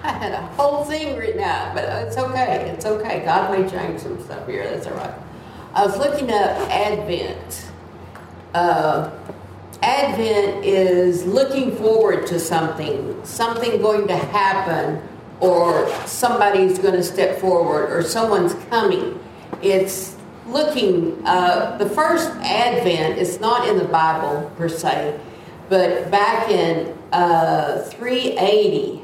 I had a whole thing written out, but it's okay. It's okay. God may change some stuff here. That's all right. I was looking up Advent. Uh, Advent is looking forward to something, something going to happen, or somebody's going to step forward, or someone's coming. It's looking, uh, the first Advent is not in the Bible per se, but back in uh, 380,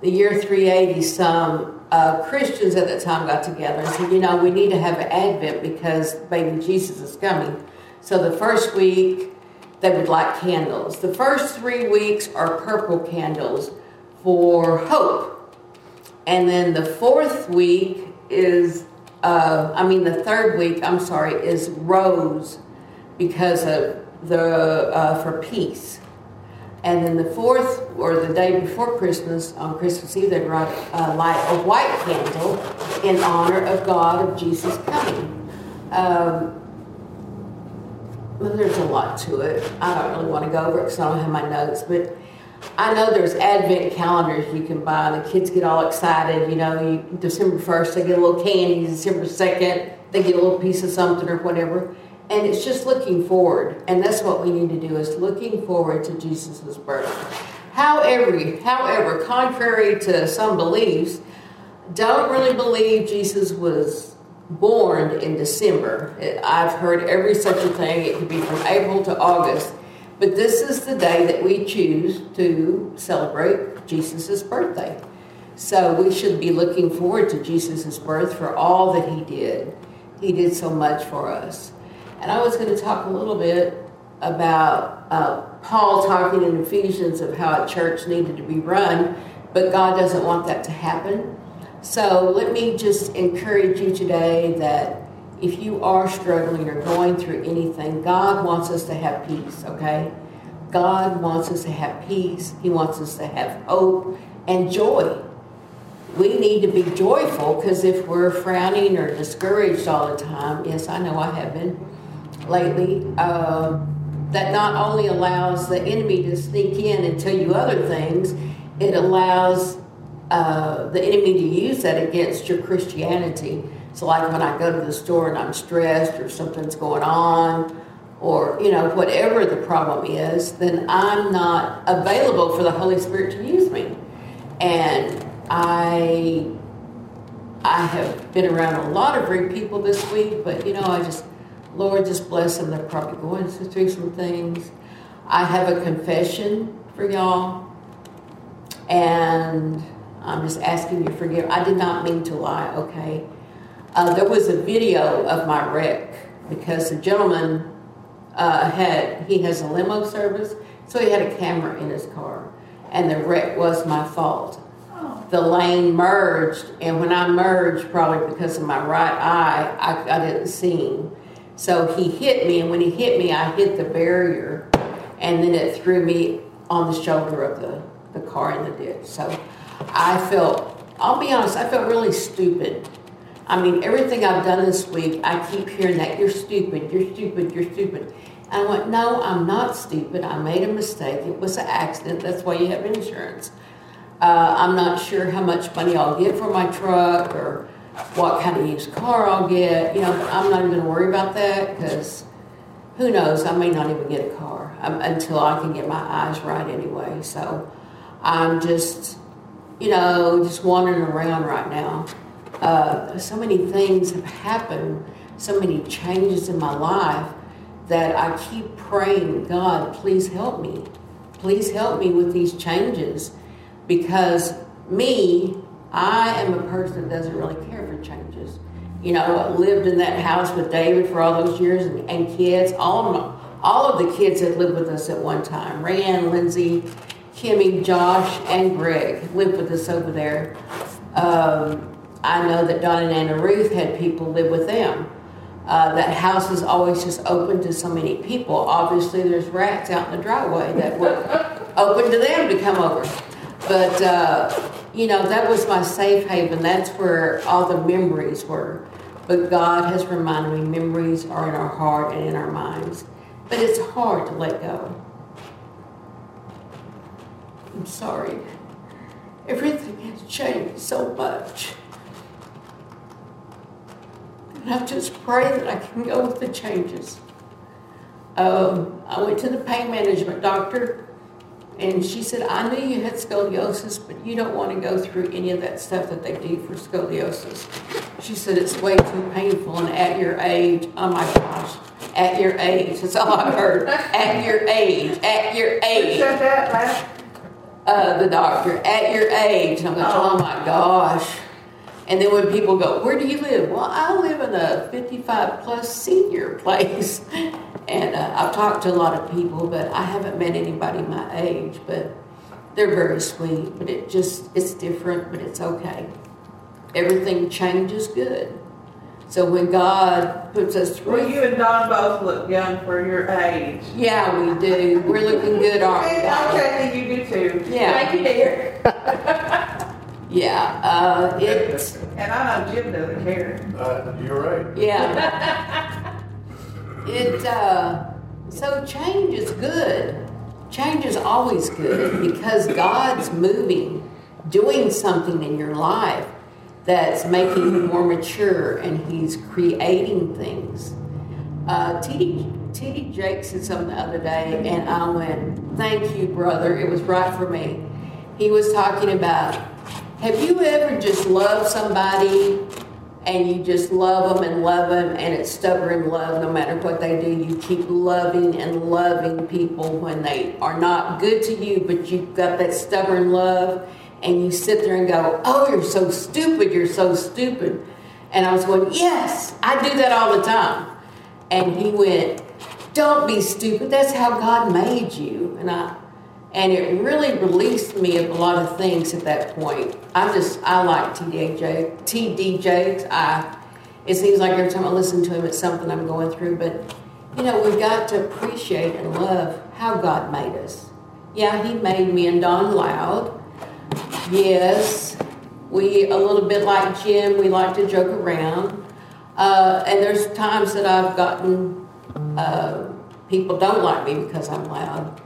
the year 380, some uh, Christians at the time got together and said, you know, we need to have an Advent because baby Jesus is coming. So the first week, they would light candles. The first three weeks are purple candles for hope. And then the fourth week is, uh, I mean, the third week, I'm sorry, is rose because of the, uh, for peace. And then the fourth, or the day before Christmas, on Christmas Eve, they'd light, uh, light a white candle in honor of God, of Jesus coming. Um, well, there's a lot to it. I don't really want to go over it because I don't have my notes, but I know there's advent calendars you can buy. The kids get all excited. You know, you, December 1st, they get a little candy. December 2nd, they get a little piece of something or whatever. And it's just looking forward. And that's what we need to do is looking forward to Jesus' birth. However, however, contrary to some beliefs, don't really believe Jesus was born in December. I've heard every such a thing. It could be from April to August. But this is the day that we choose to celebrate Jesus' birthday. So we should be looking forward to Jesus' birth for all that he did. He did so much for us. And I was going to talk a little bit about uh, Paul talking in Ephesians of how a church needed to be run, but God doesn't want that to happen. So let me just encourage you today that if you are struggling or going through anything, God wants us to have peace, okay? God wants us to have peace. He wants us to have hope and joy. We need to be joyful because if we're frowning or discouraged all the time, yes, I know I have been lately, uh, that not only allows the enemy to sneak in and tell you other things, it allows uh, the enemy to use that against your Christianity. So, like when I go to the store and I'm stressed or something's going on, or you know whatever the problem is, then I'm not available for the Holy Spirit to use me. And I, I have been around a lot of great people this week, but you know I just, Lord, just bless them. They're probably going through some things. I have a confession for y'all, and I'm just asking you to forgive. I did not mean to lie, okay? Uh, there was a video of my wreck because the gentleman uh, had, he has a limo service, so he had a camera in his car. And the wreck was my fault. Oh. The lane merged, and when I merged, probably because of my right eye, I, I didn't see him. So he hit me, and when he hit me, I hit the barrier, and then it threw me on the shoulder of the, the car in the ditch. So I felt, I'll be honest, I felt really stupid. I mean, everything I've done this week, I keep hearing that you're stupid, you're stupid, you're stupid. And I went, no, I'm not stupid. I made a mistake. It was an accident. That's why you have insurance. Uh, I'm not sure how much money I'll get for my truck or what kind of used car I'll get. You know, I'm not even going to worry about that because who knows? I may not even get a car um, until I can get my eyes right anyway. So I'm just you know, just wandering around right now. Uh, so many things have happened, so many changes in my life that I keep praying, God, please help me. Please help me with these changes because me, I am a person that doesn't really care changes. You know, lived in that house with David for all those years and, and kids. All of, all of the kids that lived with us at one time. Rayanne, Lindsay, Kimmy, Josh, and Greg lived with us over there. Um, I know that Don and Anna Ruth had people live with them. Uh, that house is always just open to so many people. Obviously, there's rats out in the driveway that were open to them to come over. But, uh, you know, that was my safe haven. That's where all the memories were. But God has reminded me memories are in our heart and in our minds. But it's hard to let go. I'm sorry. Everything has changed so much. And I just pray that I can go with the changes. Um, I went to the pain management doctor, and she said, I knew you had scoliosis, but you don't want to go through any of that stuff that they do for scoliosis. She said, It's way too painful, and at your age, oh my gosh, at your age, that's all I heard. at your age, at your age. Who said that last? Uh, the doctor, at your age. And I'm like, oh my gosh. And then when people go, where do you live? Well, I live in a 55 plus senior place. And uh, I've talked to a lot of people, but I haven't met anybody my age. But they're very sweet. But it just, it's different, but it's okay. Everything changes good. So when God puts us through. Well, you and Don both look young for your age. Yeah, we do. We're looking good, aren't we? Okay, you do too. Yeah. Thank you, dear. Yeah, uh, it's, And I know Jim doesn't care. Uh, you're right. yeah. It, uh, so change is good. Change is always good because God's moving, doing something in your life that's making you more mature and He's creating things. Uh, T.D. Jake said something the other day, and I went, Thank you, brother. It was right for me. He was talking about have you ever just loved somebody and you just love them and love them and it's stubborn love no matter what they do? You keep loving and loving people when they are not good to you, but you've got that stubborn love and you sit there and go, Oh, you're so stupid, you're so stupid. And I was going, Yes, I do that all the time. And he went, Don't be stupid. That's how God made you. And I and it really released me of a lot of things at that point. I just I like TDJ TD. I it seems like every time I listen to him, it's something I'm going through. But you know, we've got to appreciate and love how God made us. Yeah, He made me and Don loud. Yes, we a little bit like Jim. We like to joke around, uh, and there's times that I've gotten uh, people don't like me because I'm loud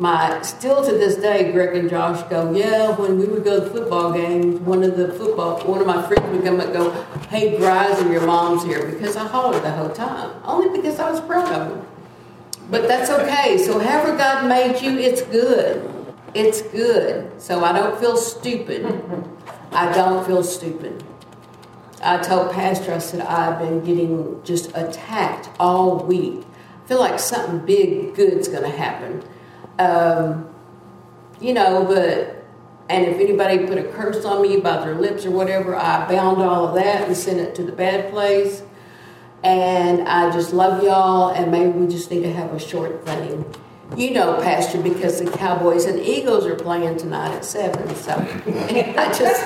my still to this day, Greg and Josh go, yeah. When we would go to football games, one of the football, one of my friends would come up and go, hey, and your mom's here because I hollered the whole time, only because I was proud of them. But that's okay. So however God made you, it's good. It's good. So I don't feel stupid. I don't feel stupid. I told Pastor, I said, I've been getting just attacked all week. I feel like something big good's going to happen. Um, you know, but, and if anybody put a curse on me about their lips or whatever, I bound all of that and sent it to the bad place. And I just love y'all, and maybe we just need to have a short thing. You know, Pastor, because the Cowboys and Eagles are playing tonight at seven. So I just,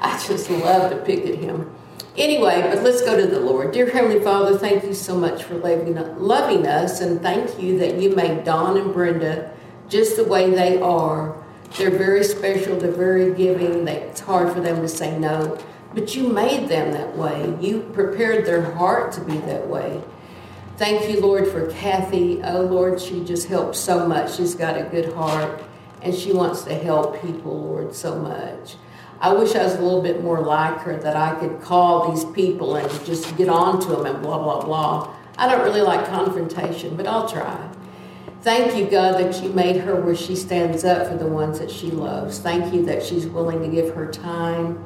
I just love to pick at him. Anyway, but let's go to the Lord. Dear Heavenly Father, thank you so much for loving us, and thank you that you made Don and Brenda just the way they are. They're very special, they're very giving. It's hard for them to say no, but you made them that way. You prepared their heart to be that way. Thank you, Lord, for Kathy. Oh, Lord, she just helps so much. She's got a good heart, and she wants to help people, Lord, so much. I wish I was a little bit more like her, that I could call these people and just get on to them and blah, blah, blah. I don't really like confrontation, but I'll try. Thank you, God, that you made her where she stands up for the ones that she loves. Thank you that she's willing to give her time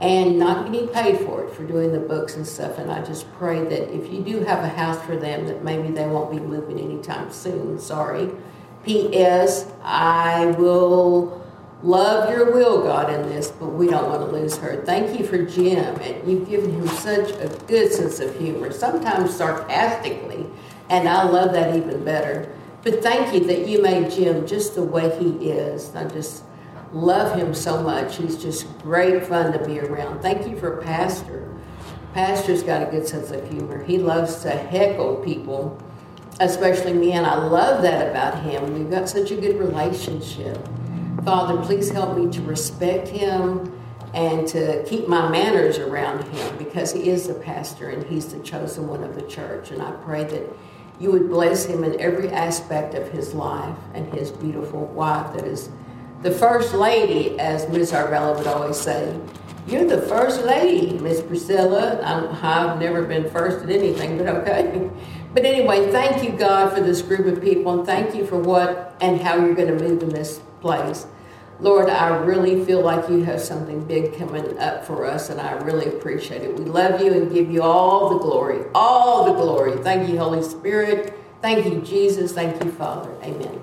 and not getting paid for it for doing the books and stuff. And I just pray that if you do have a house for them, that maybe they won't be moving anytime soon. Sorry. P.S. I will love your will, God, in this, but we don't want to lose her. Thank you for Jim, and you've given him such a good sense of humor, sometimes sarcastically, and I love that even better. But thank you that you made Jim just the way he is. I just love him so much. He's just great fun to be around. Thank you for Pastor. Pastor's got a good sense of humor. He loves to heckle people, especially me, and I love that about him. We've got such a good relationship. Father, please help me to respect him and to keep my manners around him because he is the pastor and he's the chosen one of the church. And I pray that you would bless him in every aspect of his life and his beautiful wife that is the first lady, as Miss Arbella would always say. You're the first lady, Miss Priscilla. I'm, I've never been first at anything, but okay. But anyway, thank you, God, for this group of people, and thank you for what and how you're going to move in this place. Lord, I really feel like you have something big coming up for us, and I really appreciate it. We love you and give you all the glory, all the glory. Thank you, Holy Spirit. Thank you, Jesus. Thank you, Father. Amen.